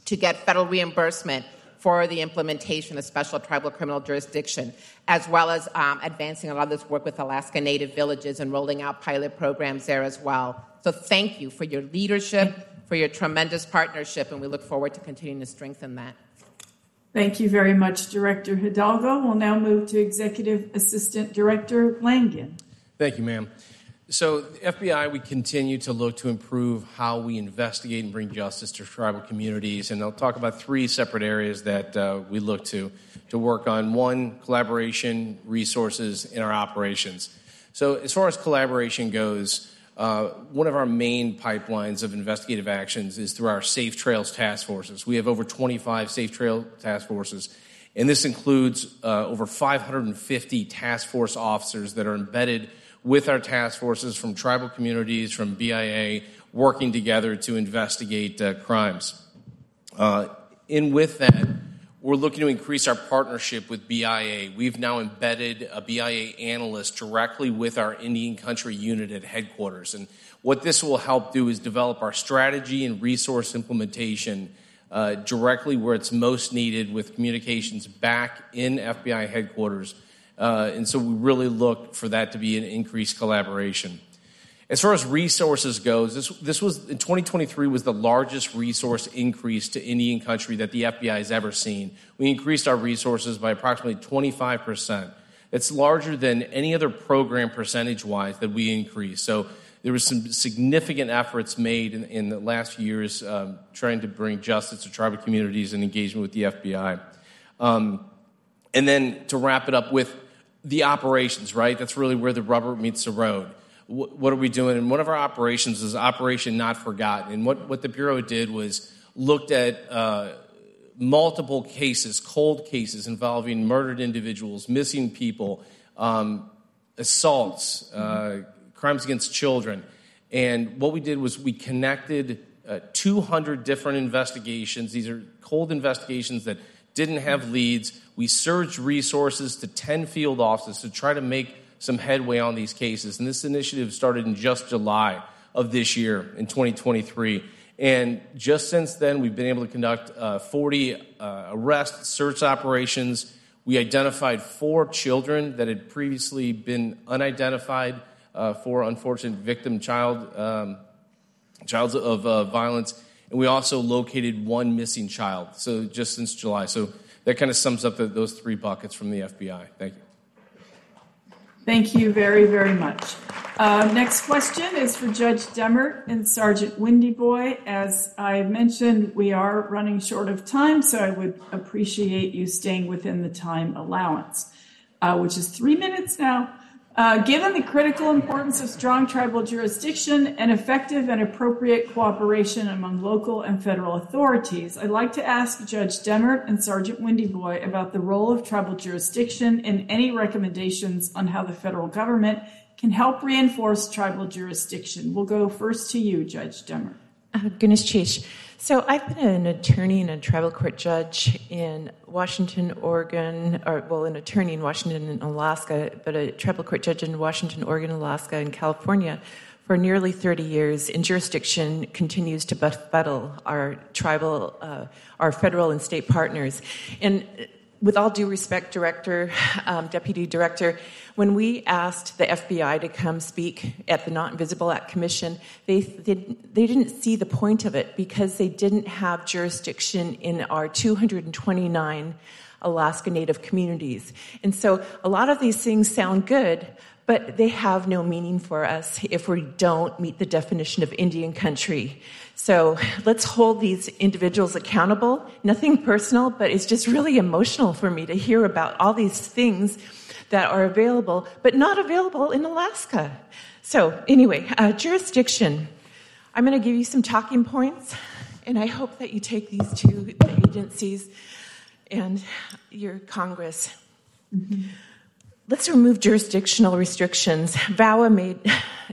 to get federal reimbursement for the implementation of special tribal criminal jurisdiction, as well as um, advancing a lot of this work with Alaska Native villages and rolling out pilot programs there as well. So, thank you for your leadership, for your tremendous partnership, and we look forward to continuing to strengthen that. Thank you very much, Director Hidalgo. We'll now move to Executive Assistant Director Langan. Thank you, ma'am. So, the FBI, we continue to look to improve how we investigate and bring justice to tribal communities. And I'll talk about three separate areas that uh, we look to to work on one, collaboration, resources, in our operations. So, as far as collaboration goes, uh, one of our main pipelines of investigative actions is through our Safe Trails task forces. We have over 25 Safe Trail task forces, and this includes uh, over 550 task force officers that are embedded with our task forces from tribal communities, from BIA, working together to investigate uh, crimes. Uh, in with that, we're looking to increase our partnership with BIA. We've now embedded a BIA analyst directly with our Indian Country unit at headquarters. And what this will help do is develop our strategy and resource implementation uh, directly where it's most needed with communications back in FBI headquarters uh, and so we really look for that to be an increased collaboration. As far as resources goes, this, this was in 2023 was the largest resource increase to Indian country that the FBI has ever seen. We increased our resources by approximately 25 percent. It's larger than any other program percentage wise that we increased. So there was some significant efforts made in, in the last few years um, trying to bring justice to tribal communities and engagement with the FBI. Um, and then to wrap it up with the operations, right? That's really where the rubber meets the road. Wh- what are we doing? And one of our operations is Operation Not Forgotten. And what, what the Bureau did was looked at uh, multiple cases, cold cases involving murdered individuals, missing people, um, assaults, uh, crimes against children. And what we did was we connected uh, 200 different investigations. These are cold investigations that didn't have leads. We surged resources to 10 field offices to try to make some headway on these cases. And this initiative started in just July of this year, in 2023. And just since then, we've been able to conduct uh, 40 uh, arrest search operations. We identified four children that had previously been unidentified uh, for unfortunate victim child um, childs of uh, violence, and we also located one missing child. So just since July, so that kind of sums up the, those three buckets from the FBI. Thank you. Thank you very, very much. Uh, next question is for Judge Demmert and Sergeant Windy Boy. As I mentioned, we are running short of time, so I would appreciate you staying within the time allowance, uh, which is three minutes now. Uh, given the critical importance of strong tribal jurisdiction and effective and appropriate cooperation among local and federal authorities, I'd like to ask Judge Demmert and Sergeant Windy Boy about the role of tribal jurisdiction and any recommendations on how the federal government can help reinforce tribal jurisdiction. We'll go first to you, Judge Demmert. Uh, Gunalchéesh. So I've been an attorney and a tribal court judge in Washington, Oregon, or well, an attorney in Washington and Alaska, but a tribal court judge in Washington, Oregon, Alaska, and California for nearly 30 years. And jurisdiction continues to befuddle our tribal, uh, our federal and state partners. And with all due respect, Director, um, Deputy Director, when we asked the FBI to come speak at the Not Invisible Act Commission, they, they, they didn't see the point of it because they didn't have jurisdiction in our 229 Alaska Native communities. And so a lot of these things sound good, but they have no meaning for us if we don't meet the definition of Indian country. So let's hold these individuals accountable. Nothing personal, but it's just really emotional for me to hear about all these things that are available, but not available in Alaska. So, anyway, uh, jurisdiction. I'm going to give you some talking points, and I hope that you take these to the agencies and your Congress. Mm-hmm. Let's remove jurisdictional restrictions. VAWA made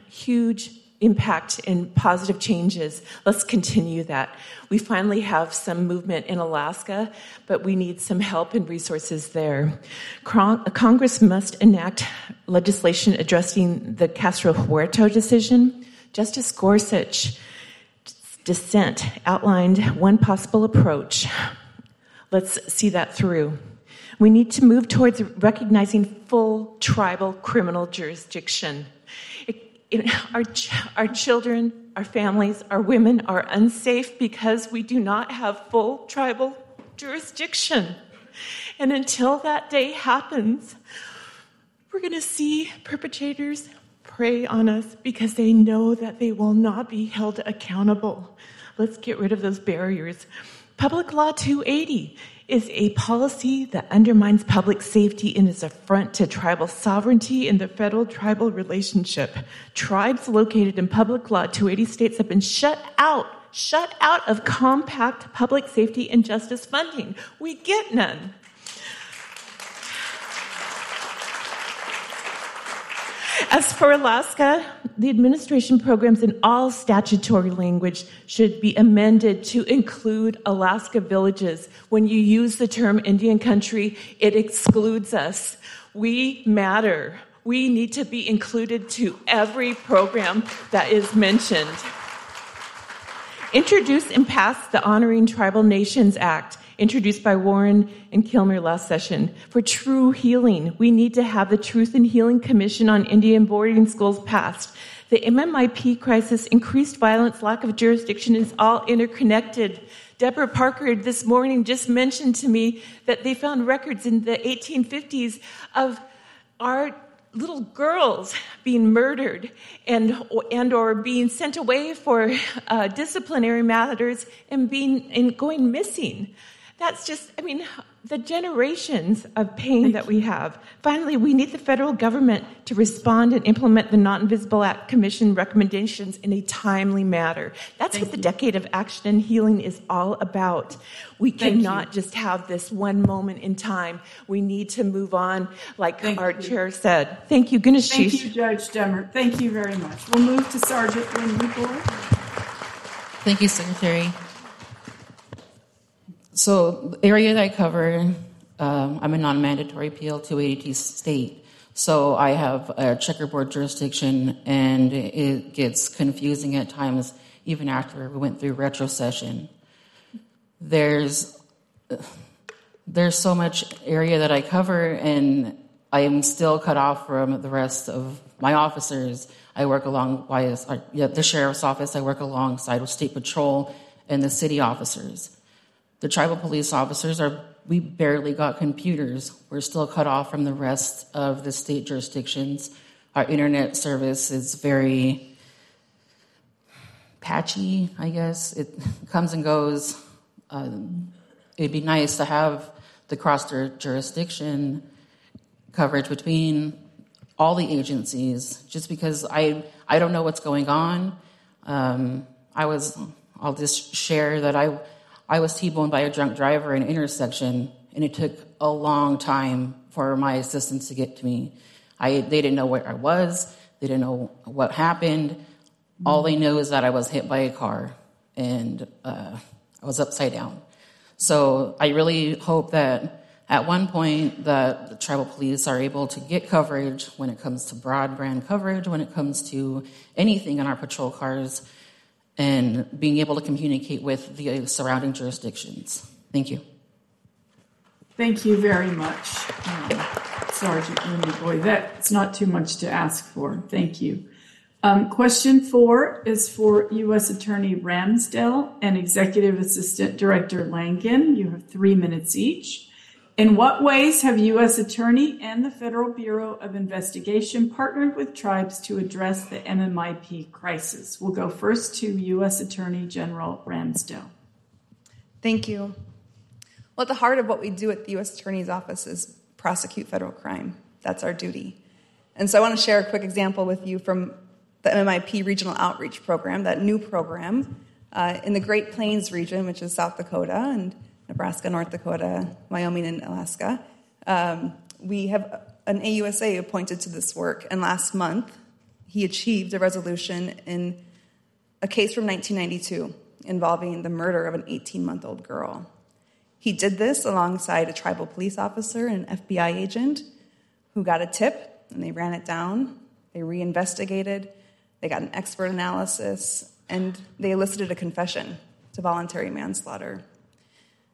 huge impact and positive changes. Let's continue that. We finally have some movement in Alaska, but we need some help and resources there. Congress must enact legislation addressing the Castro Huerta decision. Justice Gorsuch dissent outlined one possible approach. Let's see that through. We need to move towards recognizing full tribal criminal jurisdiction our, our children, our families, our women are unsafe because we do not have full tribal jurisdiction. And until that day happens, we're going to see perpetrators prey on us because they know that they will not be held accountable. Let's get rid of those barriers. Public Law 280 is a policy that undermines public safety and is a front to tribal sovereignty in the federal tribal relationship. Tribes located in Public Law 280 states have been shut out, shut out of compact public safety and justice funding. We get none. As for Alaska, the administration programs in all statutory language should be amended to include Alaska villages. When you use the term Indian country, it excludes us. We matter. We need to be included to every program that is mentioned. Introduce and pass the Honoring Tribal Nations Act introduced by Warren and Kilmer last session. For true healing, we need to have the Truth and Healing Commission on Indian boarding schools passed. The MMIP crisis, increased violence, lack of jurisdiction is all interconnected. Deborah Parker this morning just mentioned to me that they found records in the 1850s of our little girls being murdered and and or being sent away for uh, disciplinary matters and being and going missing that's just, I mean, the generations of pain that we have. Finally, we need the federal government to respond and implement the Not Invisible Act Commission recommendations in a timely manner. That's Thank what the you. decade of action and healing is all about. We Thank cannot you. just have this one moment in time. We need to move on, like Thank our you. chair said. Thank you, Gunalchéesh. Thank you, Judge Demmert. Thank you very much. We'll move to Sergeant Windy Boy. Thank you, Secretary. So, area that I cover, um, I'm a non mandatory PL 280 state. So, I have a checkerboard jurisdiction, and it gets confusing at times, even after we went through retrocession. There's there's so much area that I cover, and I am still cut off from the rest of my officers. I work along the sheriff's office. I work alongside with state patrol and the city officers. The tribal police officers are. We barely got computers. We're still cut off from the rest of the state jurisdictions. Our internet service is very patchy, I guess. It comes and goes. Um, it'd be nice to have the cross jurisdiction coverage between all the agencies, just because I I don't know what's going on. Um, I was I'll just share that I I was T-boned by a drunk driver in an intersection, and it took a long time for my assistants to get to me. I they didn't know where I was. They didn't know what happened. All they knew is that I was hit by a car and uh, I was upside down. So I really hope that at one point that the tribal police are able to get coverage when it comes to broadband coverage, when it comes to anything in our patrol cars, and being able to communicate with the surrounding jurisdictions. Thank you. Thank you very much, um, Sergeant Boy. That's not too much to ask for. Thank you. Um, question four is for U.S. Attorney Ramsdell and Executive Assistant Director Langan. You have three minutes each. In what ways have U.S. Attorney and the Federal Bureau of Investigation partnered with tribes to address the MMIP crisis? We'll go first to U.S. Attorney General Ramsdell. Thank you. Well, at the heart of what we do at the U.S. Attorney's Office is prosecute federal crime. That's our duty. And so I want to share a quick example with you from the MMIP Regional Outreach Program, that new program uh, in the Great Plains region, which is South Dakota and Nebraska, North Dakota, Wyoming, and Alaska. Um, we have an AUSA appointed to this work, and last month he achieved a resolution in a case from 1992 involving the murder of an 18 month old girl. He did this alongside a tribal police officer and an FBI agent who got a tip and they ran it down. They reinvestigated, they got an expert analysis, and they elicited a confession to voluntary manslaughter.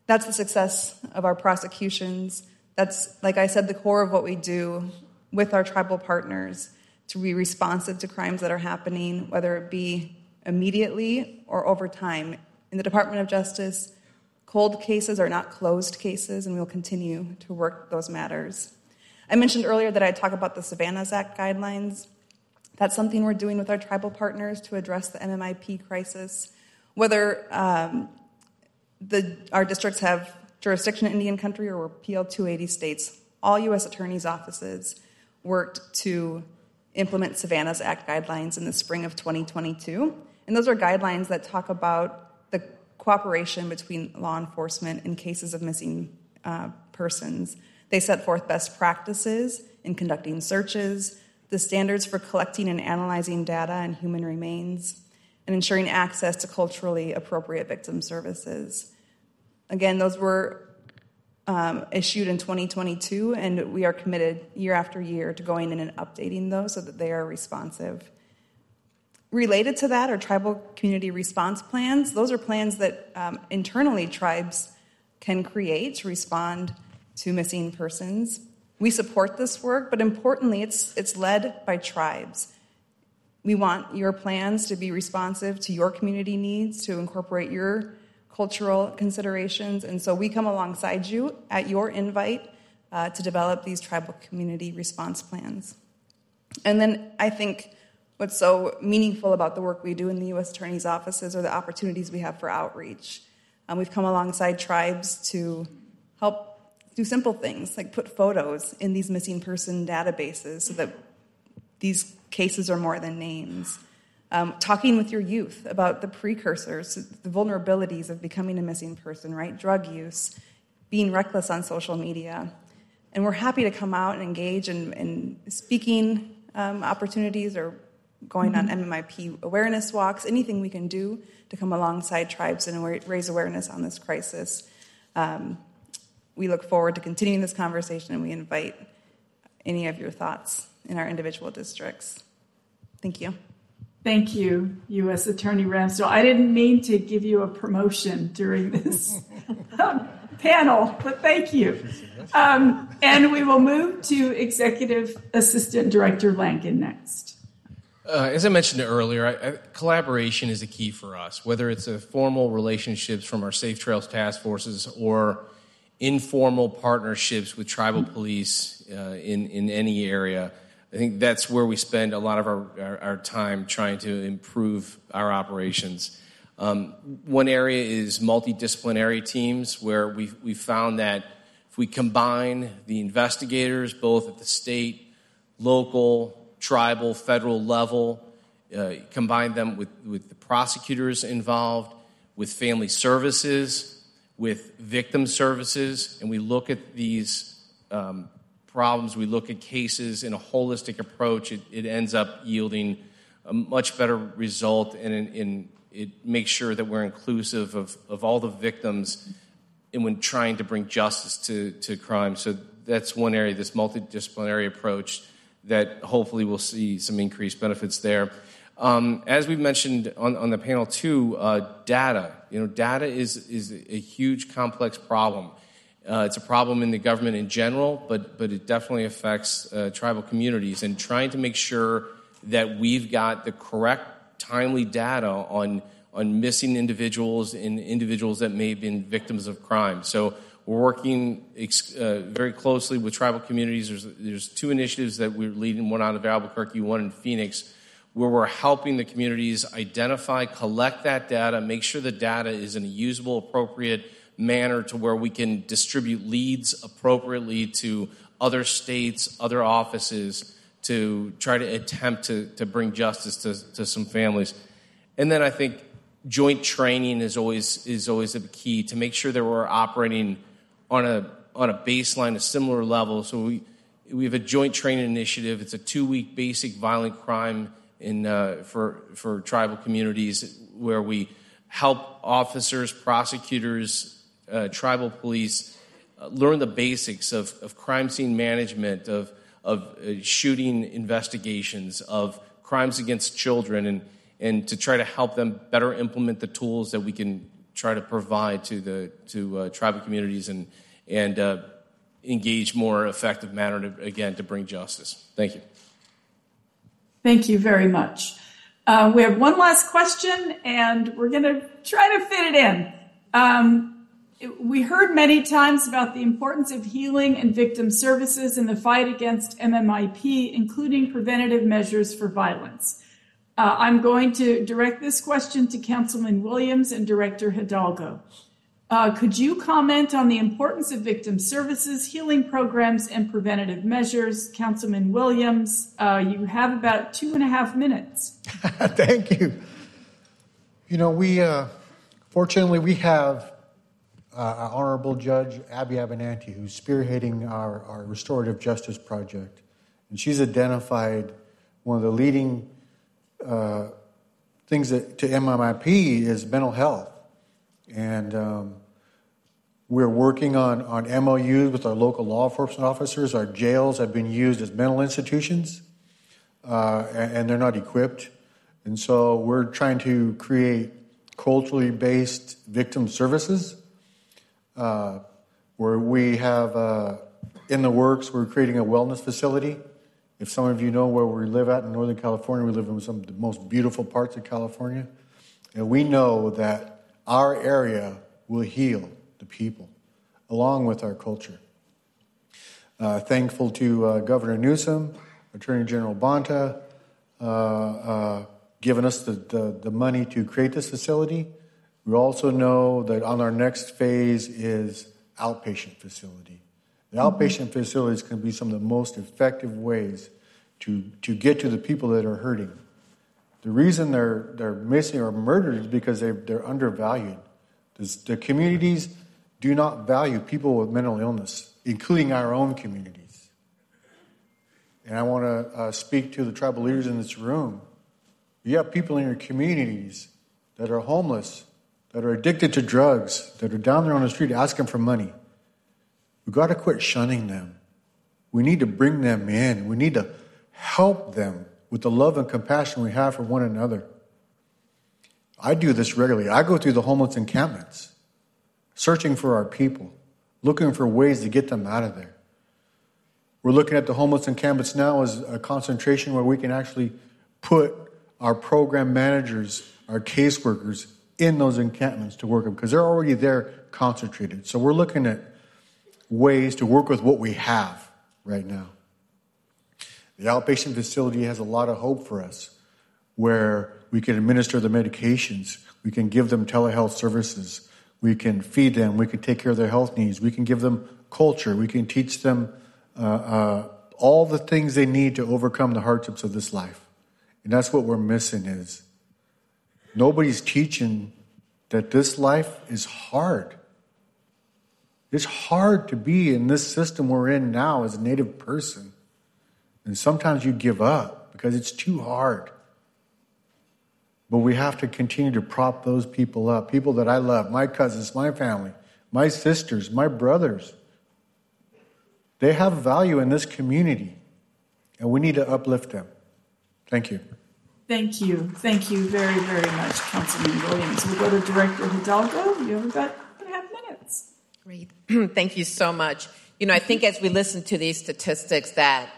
That's the success of our prosecutions. That's, like I said, the core of what we do with our tribal partners to be responsive to crimes that are happening, whether it be immediately or over time. In the Department of Justice, cold cases are not closed cases, and we'll continue to work those matters. I mentioned earlier that I talk about the Savannah's Act guidelines. That's something we're doing with our tribal partners to address the MMIP crisis. Whether um, the, our districts have jurisdiction in Indian country or we're PL 280 states, all U.S. attorneys' offices worked to implement Savannah's Act guidelines in the spring of 2022. And those are guidelines that talk about the cooperation between law enforcement in cases of missing uh, persons. They set forth best practices in conducting searches, the standards for collecting and analyzing data and human remains, and ensuring access to culturally appropriate victim services. Again, those were um, issued in 2022, and we are committed year after year to going in and updating those so that they are responsive. Related to that are tribal community response plans. Those are plans that um, internally tribes can create to respond to missing persons. We support this work, but importantly, it's, it's led by tribes. We want your plans to be responsive to your community needs, to incorporate your cultural considerations, and so we come alongside you at your invite uh, to develop these tribal community response plans. And then I think what's so meaningful about the work we do in the U.S. Attorney's offices are the opportunities we have for outreach. Um, we've come alongside tribes to help do simple things like put photos in these missing person databases so that these cases are more than names. Um, talking with your youth about the precursors, the vulnerabilities of becoming a missing person, right? Drug use, being reckless on social media. And we're happy to come out and engage in, in speaking um, opportunities or going on MMIP awareness walks, anything we can do to come alongside tribes and raise awareness on this crisis. Um, we look forward to continuing this conversation and we invite any of your thoughts in our individual districts. Thank you. Thank you, U.S. Attorney Ramsdell. I didn't mean to give you a promotion during this panel, but thank you. Um, and we will move to Executive Assistant Director Langan next. Uh, as I mentioned earlier, I, I, collaboration is a key for us, whether it's a formal relationships from our Safe Trails task forces or informal partnerships with tribal police uh, in, in any area. I think that's where we spend a lot of our, our, our time trying to improve our operations. Um, one area is multidisciplinary teams, where we've, we found that if we combine the investigators, both at the state, local, tribal, federal level, uh, combine them with, with the prosecutors involved, with family services, with victim services, and we look at these um, problems, we look at cases in a holistic approach, it, it ends up yielding a much better result and it makes sure that we're inclusive of, of all the victims and when trying to bring justice to, to crime. So that's one area, this multidisciplinary approach that hopefully we'll see some increased benefits there. Um, as we mentioned on, on the panel too, uh, data. You know, data is, is a huge complex problem. Uh, it's a problem in the government in general, but, but it definitely affects uh, tribal communities. And trying to make sure that we've got the correct, timely data on, on missing individuals and individuals that may have been victims of crime. So we're working ex- uh, very closely with tribal communities. There's, there's two initiatives that we're leading one out of Albuquerque, one in Phoenix, where we're helping the communities identify, collect that data, make sure the data is in a usable, appropriate manner to where we can distribute leads appropriately to other states, other offices to try to attempt to, to bring justice to, to some families. And then I think joint training is always is always a key to make sure that we're operating on a on a baseline, a similar level. So we we have a joint training initiative. It's a two week basic violent crime in uh, for for tribal communities where we help officers, prosecutors, uh, tribal police uh, learn the basics of, of crime scene management, of, of uh, shooting investigations, of crimes against children, and, and to try to help them better implement the tools that we can try to provide to the to uh, tribal communities and and engage more effective manner to, again to bring justice. Thank you. Thank you very much. Uh, we have one last question, and we're going to try to fit it in. Um, we heard many times about the importance of healing and victim services in the fight against MMIP, including preventative measures for violence. Uh, I'm going to direct this question to Councilman Williams and Director Hidalgo. Uh, could you comment on the importance of victim services, healing programs, and preventative measures? Councilman Williams, uh, you have about two and a half minutes. Thank you. You know, we, uh, fortunately, we have uh, Honorable Judge Abby Abinanti, who's spearheading our, our restorative justice project. And she's identified one of the leading uh, things that, to MMIP is mental health. And um, we're working on, on MOUs with our local law enforcement officers. Our jails have been used as mental institutions, uh, and, and they're not equipped. And so we're trying to create culturally based victim services uh, where we have uh, in the works, we're creating a wellness facility. If some of you know where we live at in Northern California, we live in some of the most beautiful parts of California. And we know that our area will heal the people along with our culture. Uh, thankful to uh, Governor Newsom, Attorney General Bonta, uh, uh, giving us the, the, the, money to create this facility. We also know that on our next phase is outpatient facility. The outpatient facilities can be some of the most effective ways to, to get to the people that are hurting. The reason they're, they're missing or murdered is because they, they're undervalued. The communities do not value people with mental illness, including our own communities. And I want to uh, speak to the tribal leaders in this room. You have people in your communities that are homeless, that are addicted to drugs, that are down there on the street asking for money. We've got to quit shunning them. We need to bring them in. We need to help them with the love and compassion we have for one another. I do this regularly. I go through the homeless encampments, searching for our people, looking for ways to get them out of there. We're looking at the homeless encampments now as a concentration where we can actually put our program managers, our caseworkers in those encampments to work them because they're already there concentrated. So we're looking at ways to work with what we have right now. The outpatient facility has a lot of hope for us where we can administer the medications, we can give them telehealth services, we can feed them, we can take care of their health needs, we can give them culture, we can teach them uh, uh, all the things they need to overcome the hardships of this life. And that's what we're missing is nobody's teaching that this life is hard. It's hard to be in this system we're in now as a native person. And sometimes you give up because it's too hard. But we have to continue to prop those people up people that I love, my cousins, my family, my sisters, my brothers. They have value in this community, and we need to uplift them. Thank you. Thank you. Thank you very, very much, Councilman Williams. We'll go to Director Hidalgo. You have about three and a half minutes. Great. Thank you so much. You know, I think as we listen to these statistics that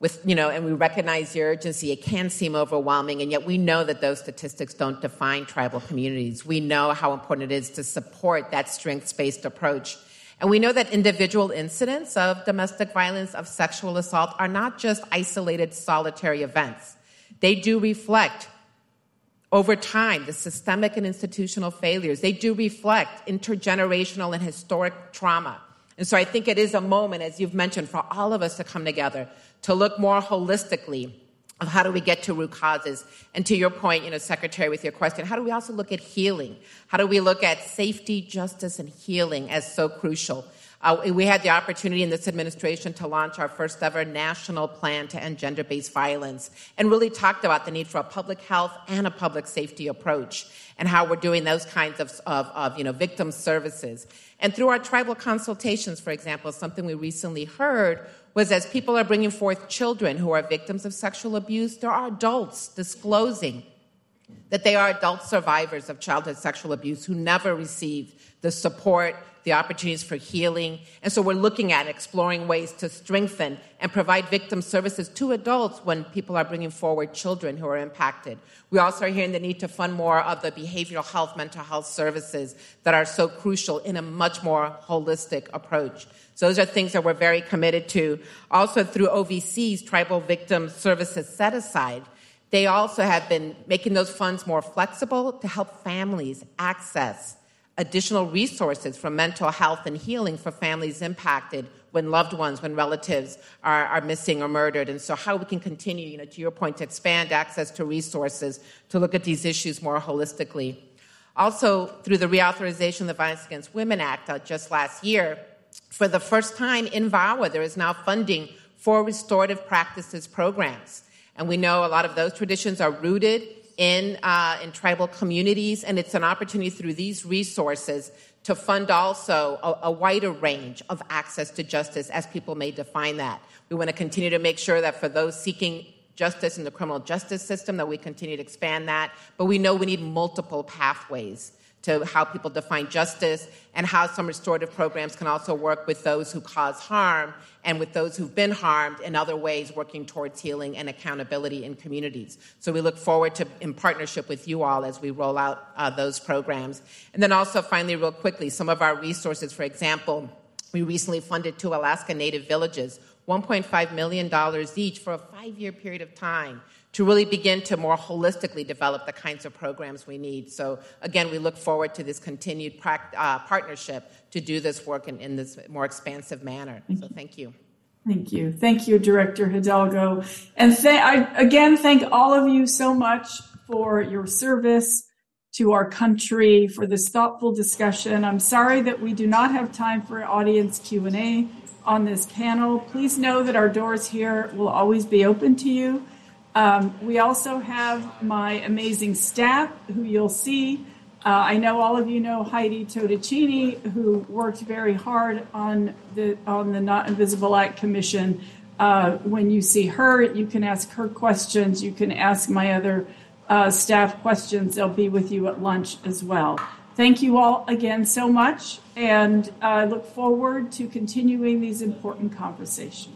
with, you know, and we recognize the urgency, it can seem overwhelming, and yet we know that those statistics don't define tribal communities. We know how important it is to support that strengths based approach. And we know that individual incidents of domestic violence, of sexual assault, are not just isolated solitary events. They do reflect over time the systemic and institutional failures. They do reflect intergenerational and historic trauma. And so I think it is a moment, as you've mentioned, for all of us to come together to look more holistically of how do we get to root causes. And to your point, you know, Secretary, with your question, how do we also look at healing? How do we look at safety, justice, and healing as so crucial? Uh, we had the opportunity in this administration to launch our first ever national plan to end gender based violence and really talked about the need for a public health and a public safety approach and how we're doing those kinds of, of, of you know, victim services. And through our tribal consultations, for example, something we recently heard was as people are bringing forth children who are victims of sexual abuse, there are adults disclosing that they are adult survivors of childhood sexual abuse who never received the support, the opportunities for healing. And so we're looking at exploring ways to strengthen and provide victim services to adults when people are bringing forward children who are impacted. We also are hearing the need to fund more of the behavioral health, mental health services that are so crucial in a much more holistic approach. So those are things that we're very committed to. Also through OVC's Tribal Victim Services Set Aside, they also have been making those funds more flexible to help families access additional resources for mental health and healing for families impacted when loved ones, when relatives are, are missing or murdered. And so, how we can continue, you know, to your point, to expand access to resources to look at these issues more holistically. Also, through the reauthorization of the Violence Against Women Act uh, just last year, for the first time in VAWA, there is now funding for restorative practices programs. And we know a lot of those traditions are rooted in, uh, in tribal communities, and it's an opportunity through these resources to fund also a, a, wider range of access to justice as people may define that. We want to continue to make sure that for those seeking justice in the criminal justice system that we continue to expand that, but we know we need multiple pathways to how people define justice and how some restorative programs can also work with those who cause harm and with those who've been harmed in other ways working towards healing and accountability in communities. So we look forward to in partnership with you all as we roll out uh, those programs. And then also finally real quickly some of our resources for example we recently funded two Alaska Native villages $1.5 million each for a five year period of time to really begin to more holistically develop the kinds of programs we need. So, again, we look forward to this continued uh, partnership to do this work in, in this more expansive manner. Thank so, thank you. Thank you. Thank you, Director Hidalgo. And th- I again thank all of you so much for your service to our country for this thoughtful discussion. I'm sorry that we do not have time for audience Q&A on this panel. Please know that our doors here will always be open to you. Um, we also have my amazing staff who you'll see. Uh, I know all of you know Heidi Todacheene, who worked very hard on the on the Not Invisible Act Commission. Uh, when you see her, you can ask her questions. You can ask my other uh, staff questions. They'll be with you at lunch as well. Thank you all again so much, and I look forward to continuing these important conversations.